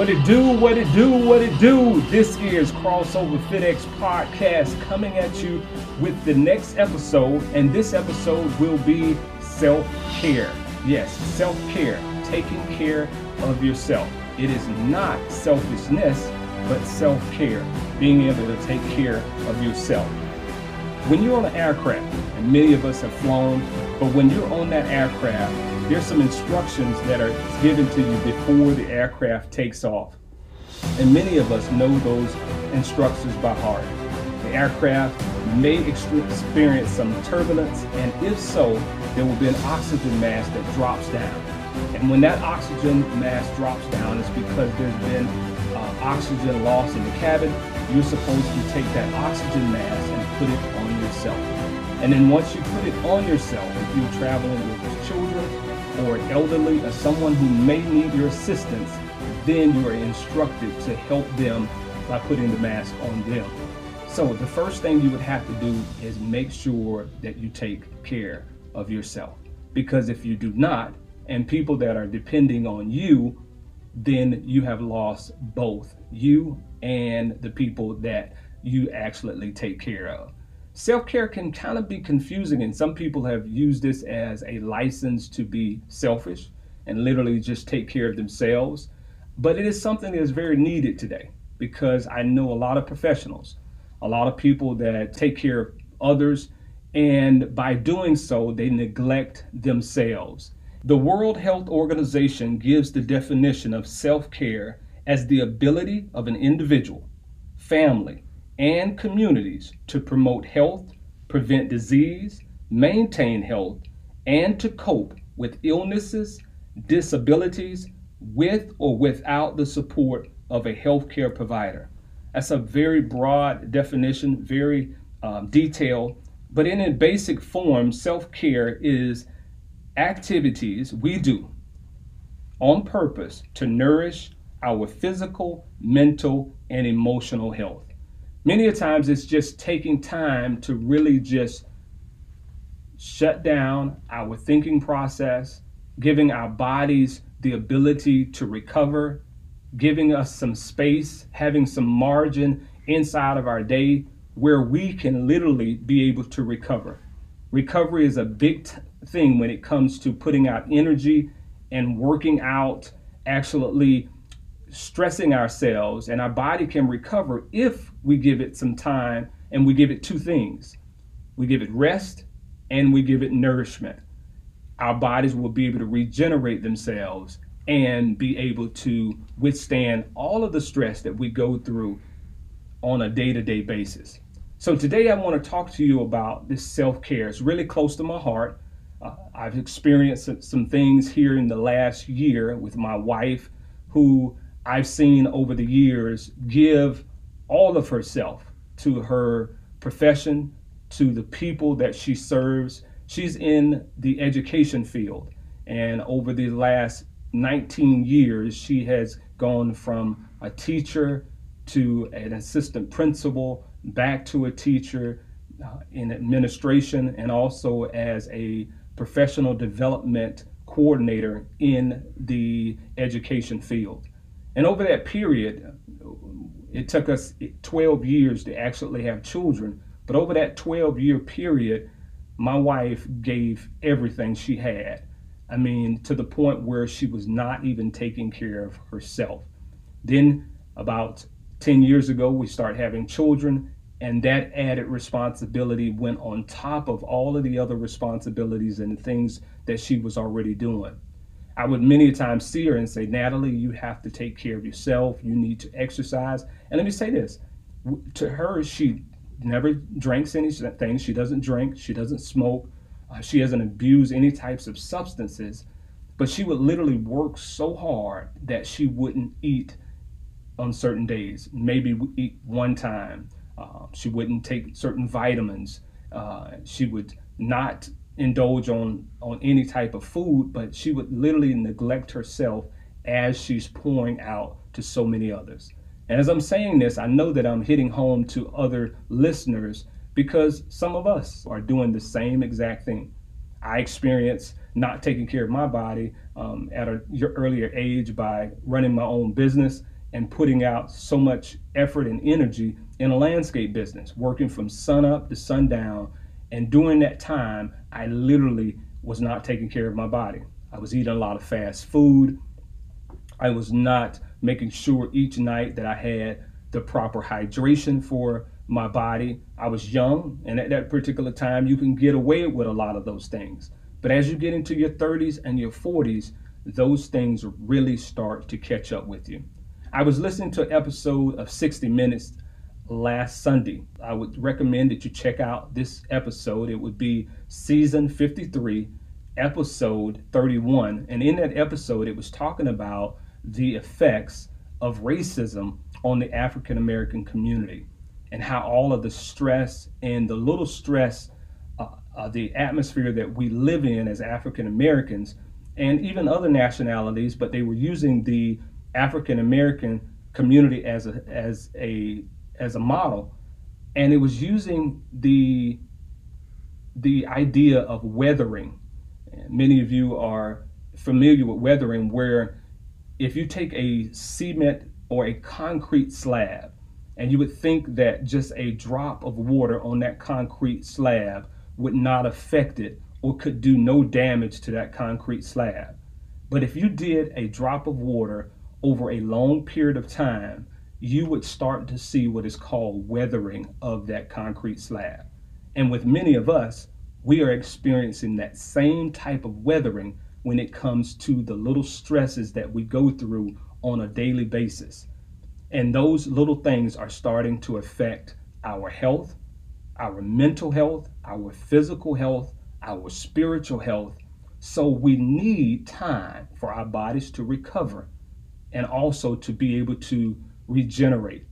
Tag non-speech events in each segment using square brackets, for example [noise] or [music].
What it do, what it do, what it do. This is Crossover FitX Podcast coming at you with the next episode. And this episode will be self care. Yes, self care, taking care of yourself. It is not selfishness, but self care, being able to take care of yourself. When you're on an aircraft, and many of us have flown, but when you're on that aircraft, there's some instructions that are given to you before the aircraft takes off. And many of us know those instructions by heart. The aircraft may experience some turbulence, and if so, there will be an oxygen mask that drops down. And when that oxygen mask drops down, it's because there's been uh, oxygen loss in the cabin. You're supposed to take that oxygen mask and put it on yourself. And then once you put it on yourself, if you're traveling with children or an elderly or someone who may need your assistance, then you are instructed to help them by putting the mask on them. So the first thing you would have to do is make sure that you take care of yourself. Because if you do not, and people that are depending on you, then you have lost both you and the people that you actually take care of. Self care can kind of be confusing, and some people have used this as a license to be selfish and literally just take care of themselves. But it is something that is very needed today because I know a lot of professionals, a lot of people that take care of others, and by doing so, they neglect themselves. The World Health Organization gives the definition of self care as the ability of an individual, family, and communities to promote health, prevent disease, maintain health, and to cope with illnesses, disabilities, with or without the support of a healthcare provider. That's a very broad definition, very um, detailed, but in a basic form, self care is activities we do on purpose to nourish our physical, mental, and emotional health. Many a times it's just taking time to really just shut down our thinking process, giving our bodies the ability to recover, giving us some space, having some margin inside of our day where we can literally be able to recover. Recovery is a big t- thing when it comes to putting out energy and working out actually stressing ourselves, and our body can recover if we give it some time and we give it two things we give it rest and we give it nourishment. Our bodies will be able to regenerate themselves and be able to withstand all of the stress that we go through on a day to day basis. So, today I want to talk to you about this self care. It's really close to my heart. Uh, I've experienced some things here in the last year with my wife who I've seen over the years give all of herself to her profession, to the people that she serves. She's in the education field. And over the last 19 years, she has gone from a teacher to an assistant principal, back to a teacher uh, in administration, and also as a professional development coordinator in the education field. And over that period, it took us 12 years to actually have children. But over that 12 year period, my wife gave everything she had. I mean, to the point where she was not even taking care of herself. Then, about 10 years ago, we started having children, and that added responsibility went on top of all of the other responsibilities and the things that she was already doing. I would many times see her and say, Natalie, you have to take care of yourself. You need to exercise. And let me say this to her, she never drinks anything. She doesn't drink. She doesn't smoke. Uh, she doesn't abuse any types of substances. But she would literally work so hard that she wouldn't eat on certain days. Maybe eat one time. Uh, she wouldn't take certain vitamins. Uh, she would not indulge on on any type of food, but she would literally neglect herself as she's pouring out to so many others. And as I'm saying this, I know that I'm hitting home to other listeners because some of us are doing the same exact thing. I experienced not taking care of my body um, at an earlier age by running my own business and putting out so much effort and energy in a landscape business, working from sun up to sundown. And during that time, I literally was not taking care of my body. I was eating a lot of fast food. I was not making sure each night that I had the proper hydration for my body. I was young, and at that particular time, you can get away with a lot of those things. But as you get into your 30s and your 40s, those things really start to catch up with you. I was listening to an episode of 60 Minutes last Sunday. I would recommend that you check out this episode. It would be season 53, episode 31. And in that episode, it was talking about the effects of racism on the African American community and how all of the stress and the little stress, uh, uh, the atmosphere that we live in as African Americans and even other nationalities, but they were using the African American community as a as a as a model, and it was using the the idea of weathering. Many of you are familiar with weathering, where if you take a cement or a concrete slab, and you would think that just a drop of water on that concrete slab would not affect it or could do no damage to that concrete slab. But if you did a drop of water over a long period of time, you would start to see what is called weathering of that concrete slab. And with many of us, we are experiencing that same type of weathering when it comes to the little stresses that we go through on a daily basis. And those little things are starting to affect our health, our mental health, our physical health, our spiritual health. So we need time for our bodies to recover and also to be able to regenerate.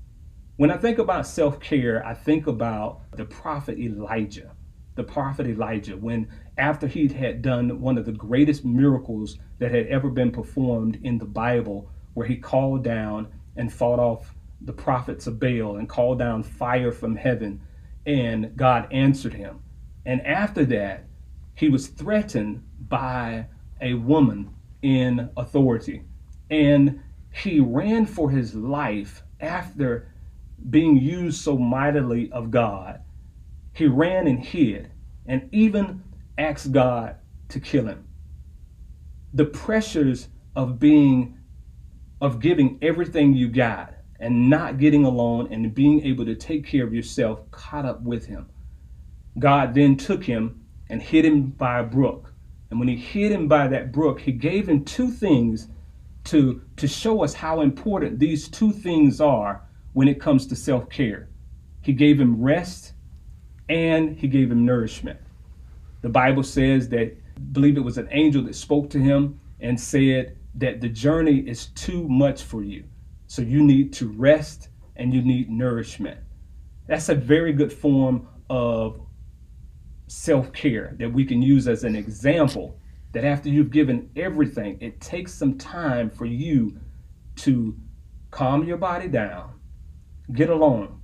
When I think about self care, I think about the prophet Elijah. The prophet Elijah, when after he had done one of the greatest miracles that had ever been performed in the Bible, where he called down and fought off the prophets of Baal and called down fire from heaven, and God answered him. And after that, he was threatened by a woman in authority. And he ran for his life after being used so mightily of God. He ran and hid and even asked God to kill him. The pressures of being, of giving everything you got and not getting alone and being able to take care of yourself caught up with him. God then took him and hid him by a brook. And when he hid him by that brook, he gave him two things to, to show us how important these two things are when it comes to self care. He gave him rest and he gave him nourishment. The Bible says that, I believe it was an angel that spoke to him and said that the journey is too much for you. So you need to rest and you need nourishment. That's a very good form of self care that we can use as an example that after you've given everything, it takes some time for you to calm your body down, get alone,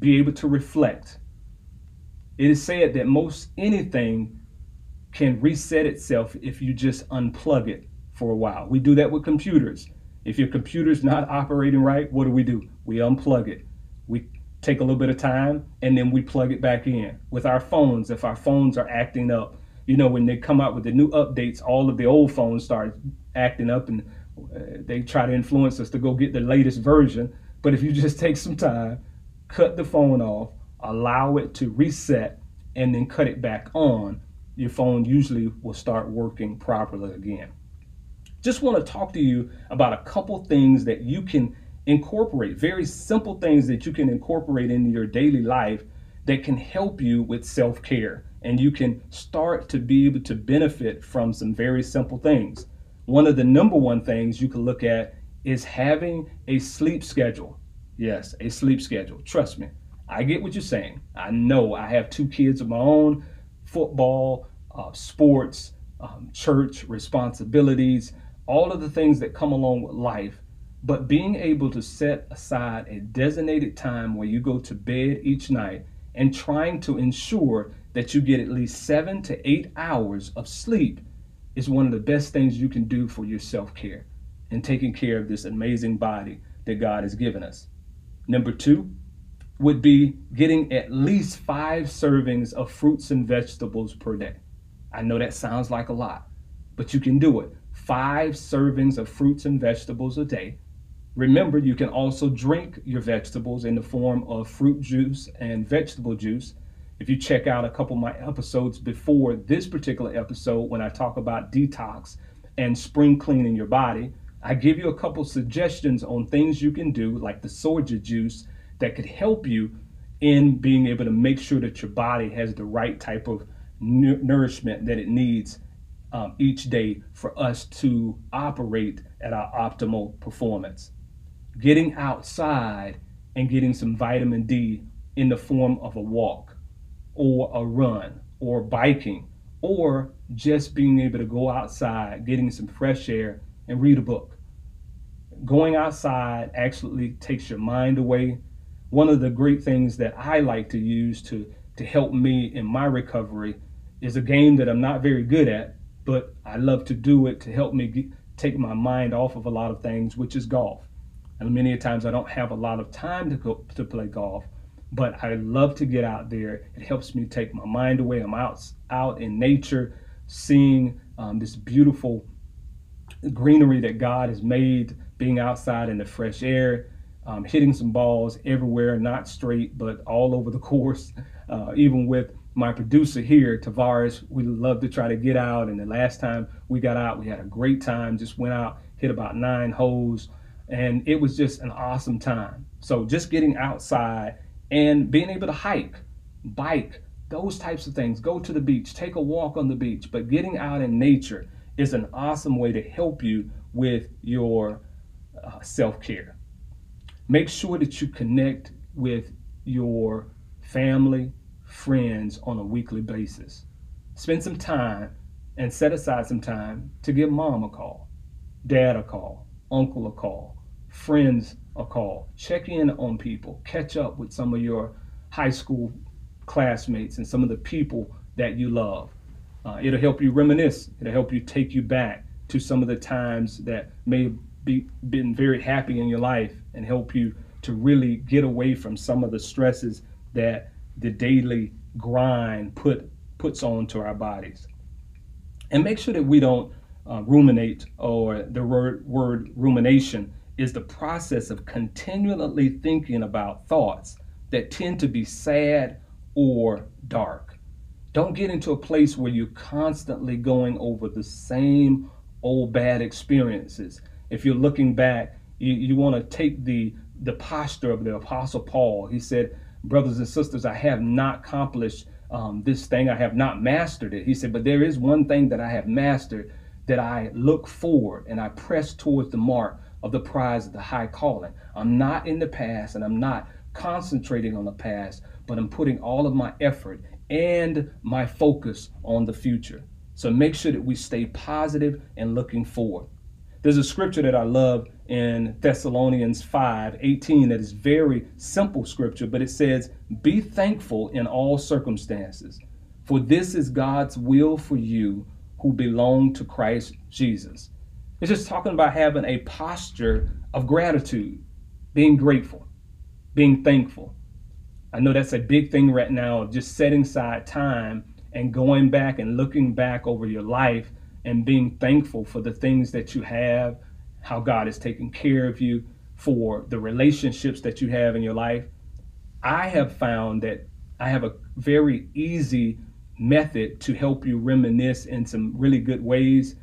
be able to reflect. It is said that most anything can reset itself if you just unplug it for a while. We do that with computers. If your computer's not operating right, what do we do? We unplug it. We take a little bit of time and then we plug it back in. With our phones, if our phones are acting up, you know, when they come out with the new updates, all of the old phones start acting up and uh, they try to influence us to go get the latest version. But if you just take some time, cut the phone off, allow it to reset, and then cut it back on, your phone usually will start working properly again. Just want to talk to you about a couple things that you can incorporate, very simple things that you can incorporate into your daily life that can help you with self care and you can start to be able to benefit from some very simple things. One of the number one things you can look at is having a sleep schedule. Yes, a sleep schedule. Trust me, I get what you're saying. I know I have two kids of my own football, uh, sports, um, church responsibilities, all of the things that come along with life. But being able to set aside a designated time where you go to bed each night and trying to ensure that you get at least seven to eight hours of sleep is one of the best things you can do for your self care and taking care of this amazing body that God has given us. Number two would be getting at least five servings of fruits and vegetables per day. I know that sounds like a lot, but you can do it. Five servings of fruits and vegetables a day. Remember, you can also drink your vegetables in the form of fruit juice and vegetable juice. If you check out a couple of my episodes before this particular episode, when I talk about detox and spring cleaning your body, I give you a couple suggestions on things you can do, like the soja juice, that could help you in being able to make sure that your body has the right type of nourishment that it needs um, each day for us to operate at our optimal performance. Getting outside and getting some vitamin D in the form of a walk or a run or biking or just being able to go outside, getting some fresh air and read a book. Going outside actually takes your mind away. One of the great things that I like to use to, to help me in my recovery is a game that I'm not very good at, but I love to do it to help me get, take my mind off of a lot of things, which is golf. And many times I don't have a lot of time to go to play golf, but I love to get out there. It helps me take my mind away. I'm out out in nature, seeing um, this beautiful greenery that God has made, being outside in the fresh air, um, hitting some balls everywhere, not straight, but all over the [laughs] course. Uh, even with my producer here, Tavares, we love to try to get out. And the last time we got out, we had a great time. Just went out, hit about nine holes, and it was just an awesome time. So just getting outside and being able to hike, bike, those types of things. Go to the beach, take a walk on the beach, but getting out in nature is an awesome way to help you with your uh, self care. Make sure that you connect with your family, friends on a weekly basis. Spend some time and set aside some time to give mom a call, dad a call, uncle a call, friends a call. Check in on people, catch up with some of your high school classmates and some of the people that you love. Uh, it'll help you reminisce. It'll help you take you back to some of the times that may be been very happy in your life and help you to really get away from some of the stresses that the daily grind put puts onto our bodies. And make sure that we don't uh, ruminate or the word, word rumination is the process of continually thinking about thoughts that tend to be sad or dark. Don't get into a place where you're constantly going over the same old bad experiences. If you're looking back, you, you want to take the the posture of the apostle Paul. He said, "Brothers and sisters, I have not accomplished um, this thing. I have not mastered it." He said, "But there is one thing that I have mastered, that I look forward and I press towards the mark of the prize of the high calling. I'm not in the past and I'm not concentrating on the past, but I'm putting all of my effort and my focus on the future. So make sure that we stay positive and looking forward. There's a scripture that I love in Thessalonians 5 18 that is very simple scripture, but it says, Be thankful in all circumstances, for this is God's will for you who belong to Christ Jesus. It's just talking about having a posture of gratitude, being grateful, being thankful. I know that's a big thing right now of just setting aside time and going back and looking back over your life and being thankful for the things that you have, how God is taking care of you, for the relationships that you have in your life. I have found that I have a very easy method to help you reminisce in some really good ways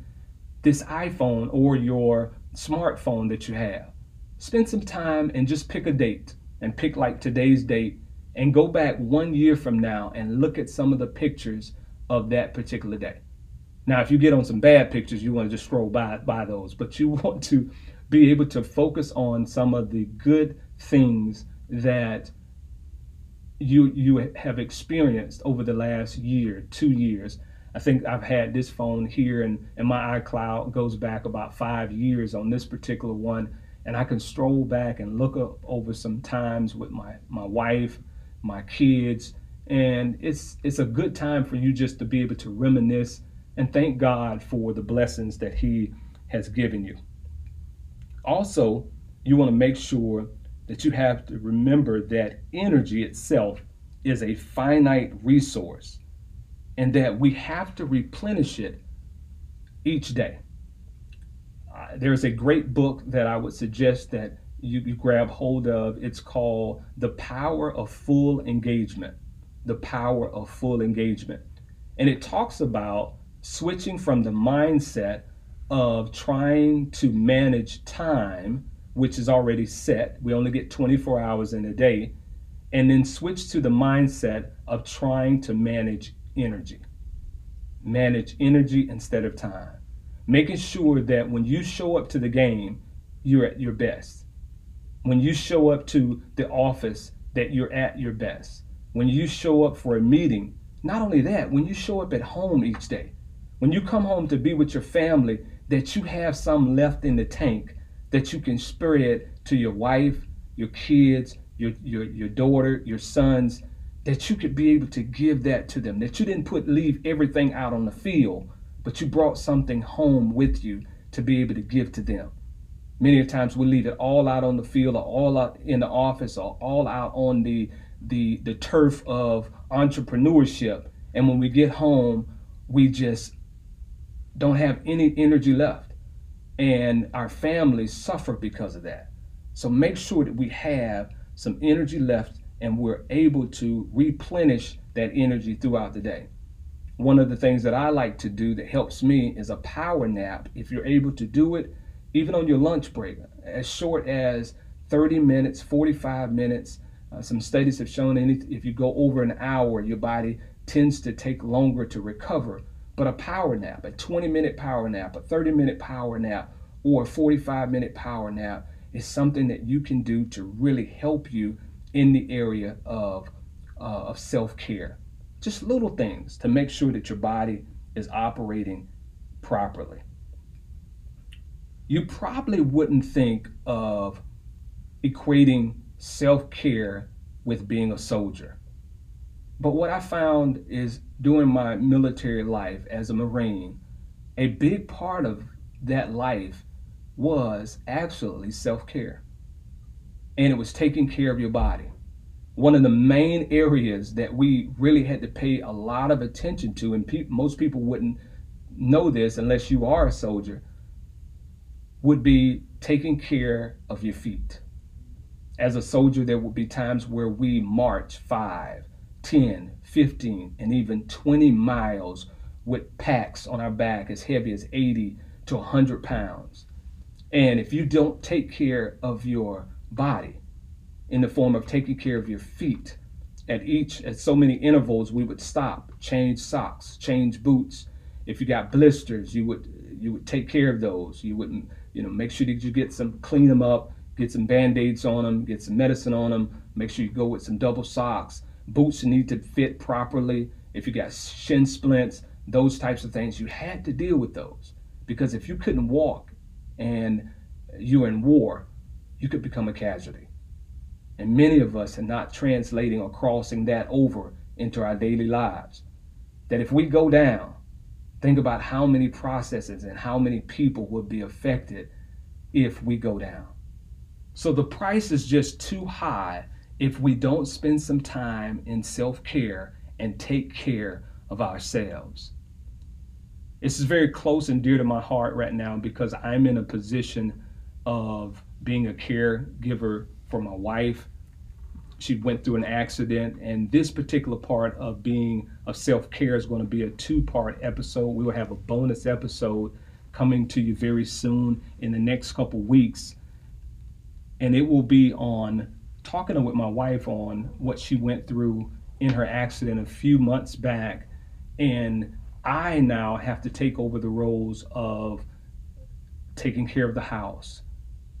this iPhone or your smartphone that you have. Spend some time and just pick a date and pick like today's date and go back one year from now and look at some of the pictures of that particular day. Now, if you get on some bad pictures, you want to just scroll by, by those, but you [laughs] want to be able to focus on some of the good things that you you have experienced over the last year, two years, I think I've had this phone here and, and my iCloud goes back about five years on this particular one. And I can stroll back and look up over some times with my, my wife, my kids. And it's it's a good time for you just to be able to reminisce and thank God for the blessings that He has given you. Also, you want to make sure that you have to remember that energy itself is a finite resource and that we have to replenish it each day. Uh, there's a great book that I would suggest that you, you grab hold of. It's called The Power of Full Engagement. The Power of Full Engagement. And it talks about switching from the mindset of trying to manage time, which is already set. We only get 24 hours in a day. And then switch to the mindset of trying to manage energy. Manage energy instead of time. Making sure that when you show up to the game, you're at your best. When you show up to the office, that you're at your best. When you show up for a meeting, not only that, when you show up at home each day, when you come home to be with your family, that you have some left in the tank that you can spread to your wife, your kids, your, your, your daughter, your sons, that you could be able to give that to them, that you didn't put leave everything out on the field, but you brought something home with you to be able to give to them. Many times we leave it all out on the field or all out in the office or all out on the the the turf of entrepreneurship. And when we get home, we just don't have any energy left. And our families suffer because of that. So make sure that we have some energy left and we're able to replenish that energy throughout the day. One of the things that I like to do that helps me is a power nap. If you're able to do it, even on your lunch break, as short as 30 minutes, 45 minutes. Uh, some studies have shown any, if you go over an hour, your body tends to take longer to recover. But a power nap, a 20 minute power nap, a 30 minute power nap, or a 45 minute power nap is something that you can do to really help you in the area of, uh, of self care. Just little things to make sure that your body is operating properly. You probably wouldn't think of equating self care with being a soldier. But what I found is during my military life as a Marine, a big part of that life was actually self care. And it was taking care of your body. One of the main areas that we really had to pay a lot of attention to, and pe- most people wouldn't know this unless you are a soldier, would be taking care of your feet. As a soldier, there would be times where we march five, 10, 15, and even 20 miles with packs on our back as heavy as 80 to 100 pounds. And if you don't take care of your body in the form of taking care of your feet, at each, at so many intervals, we would stop, change socks, change boots. If you got blisters, you would you would take care of those. You wouldn't, you know, make sure that you get some, clean them up, get some band-aids on them, get some medicine on them. Make sure you go with some double socks Boots need to fit properly. If you got shin splints, those types of things, you had to deal with those. Because if you couldn't walk and you're in war, you could become a casualty. And many of us are not translating or crossing that over into our daily lives. That if we go down, think about how many processes and how many people would be affected if we go down. So the price is just too high if we don't spend some time in self care and take care of ourselves. This is very close and dear to my heart right now because I'm in a position of being a caregiver for my wife. She went through an accident, and this particular part of being of self care is going to be a two part episode. We will have a bonus episode coming to you very soon in the next couple weeks, and it will be on talking with my wife on what she went through in her accident a few months back. And I now have to take over the roles of taking care of the house,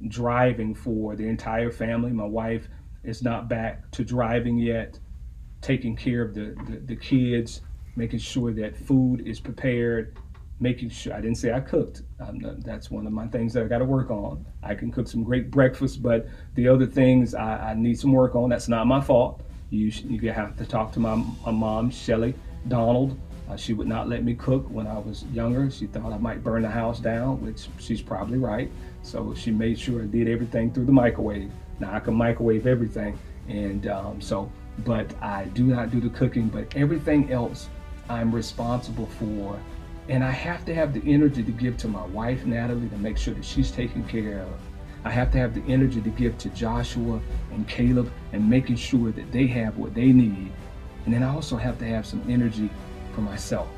driving for the entire family. My wife is not back to driving yet, taking care of the, the, the kids, making sure that food is prepared, making sure I didn't say I cooked. That's one of my things that I got to work on. I can cook some great breakfast, but the other things I, I need some work on. That's not my fault. You you have to talk to my, my mom, Shelly Donald, Uh, she would not let me cook when I was younger. She thought I might burn the house down, which she's probably right. So she made sure I did everything through the microwave. Now I can microwave everything, and um, so, but I do not do the cooking. But everything else, I'm responsible for, and I have to have the energy to give to my wife Natalie to make sure that she's taken care of. I have to have the energy to give to Joshua and Caleb and making sure that they have what they need. And then I also have to have some energy for myself.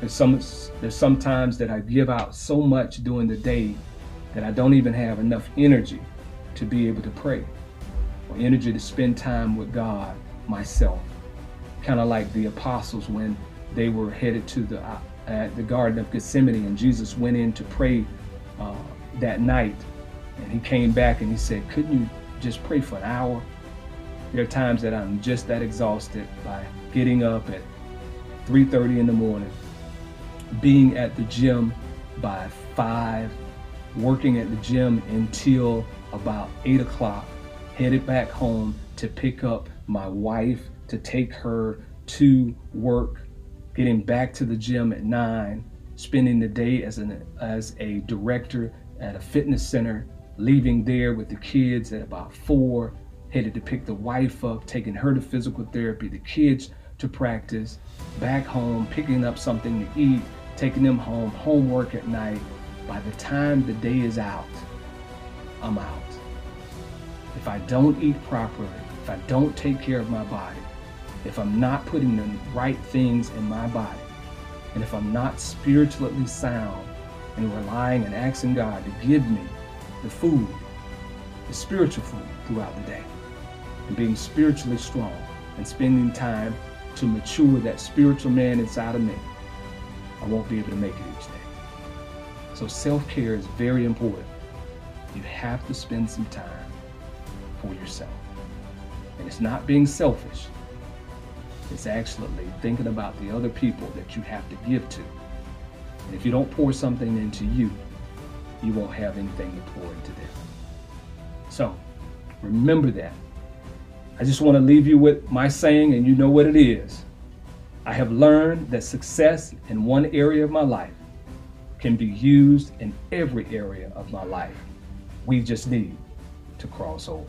There's some there's sometimes that I give out so much during the day that I don't even have enough energy to be able to pray or energy to spend time with God myself. Kind of like the apostles when they were headed to the uh, at the Garden of Gethsemane and Jesus went in to pray uh, that night and he came back and he said, couldn't you just pray for an hour? There are times that I'm just that exhausted by getting up at 3.30 in the morning, being at the gym by 5, working at the gym until about 8 o'clock, headed back home to pick up my wife to take her to work, getting back to the gym at 9, spending the day as, an, as a director at a fitness center, leaving there with the kids at about 4, headed to pick the wife up, taking her to physical therapy, the kids to practice, back home, picking up something to eat, taking them home, homework at night. By the time the day is out, I'm out. If I don't eat properly, if I don't take care of my body, if I'm not putting the right things in my body, and if I'm not spiritually sound and relying and asking God to give me the food, the spiritual food throughout the day, and being spiritually strong and spending time to mature that spiritual man inside of me, I won't be able to make it each day. So self care is very important. You have to spend some time for yourself. And it's not being selfish, it's actually thinking about the other people that you have to give to. And if you don't pour something into you, you won't have anything to pour into them. So remember that I just want to leave you with my saying, and you know what it is. I have learned that success in one area of my life can be used in every area of my life. We just need to cross over.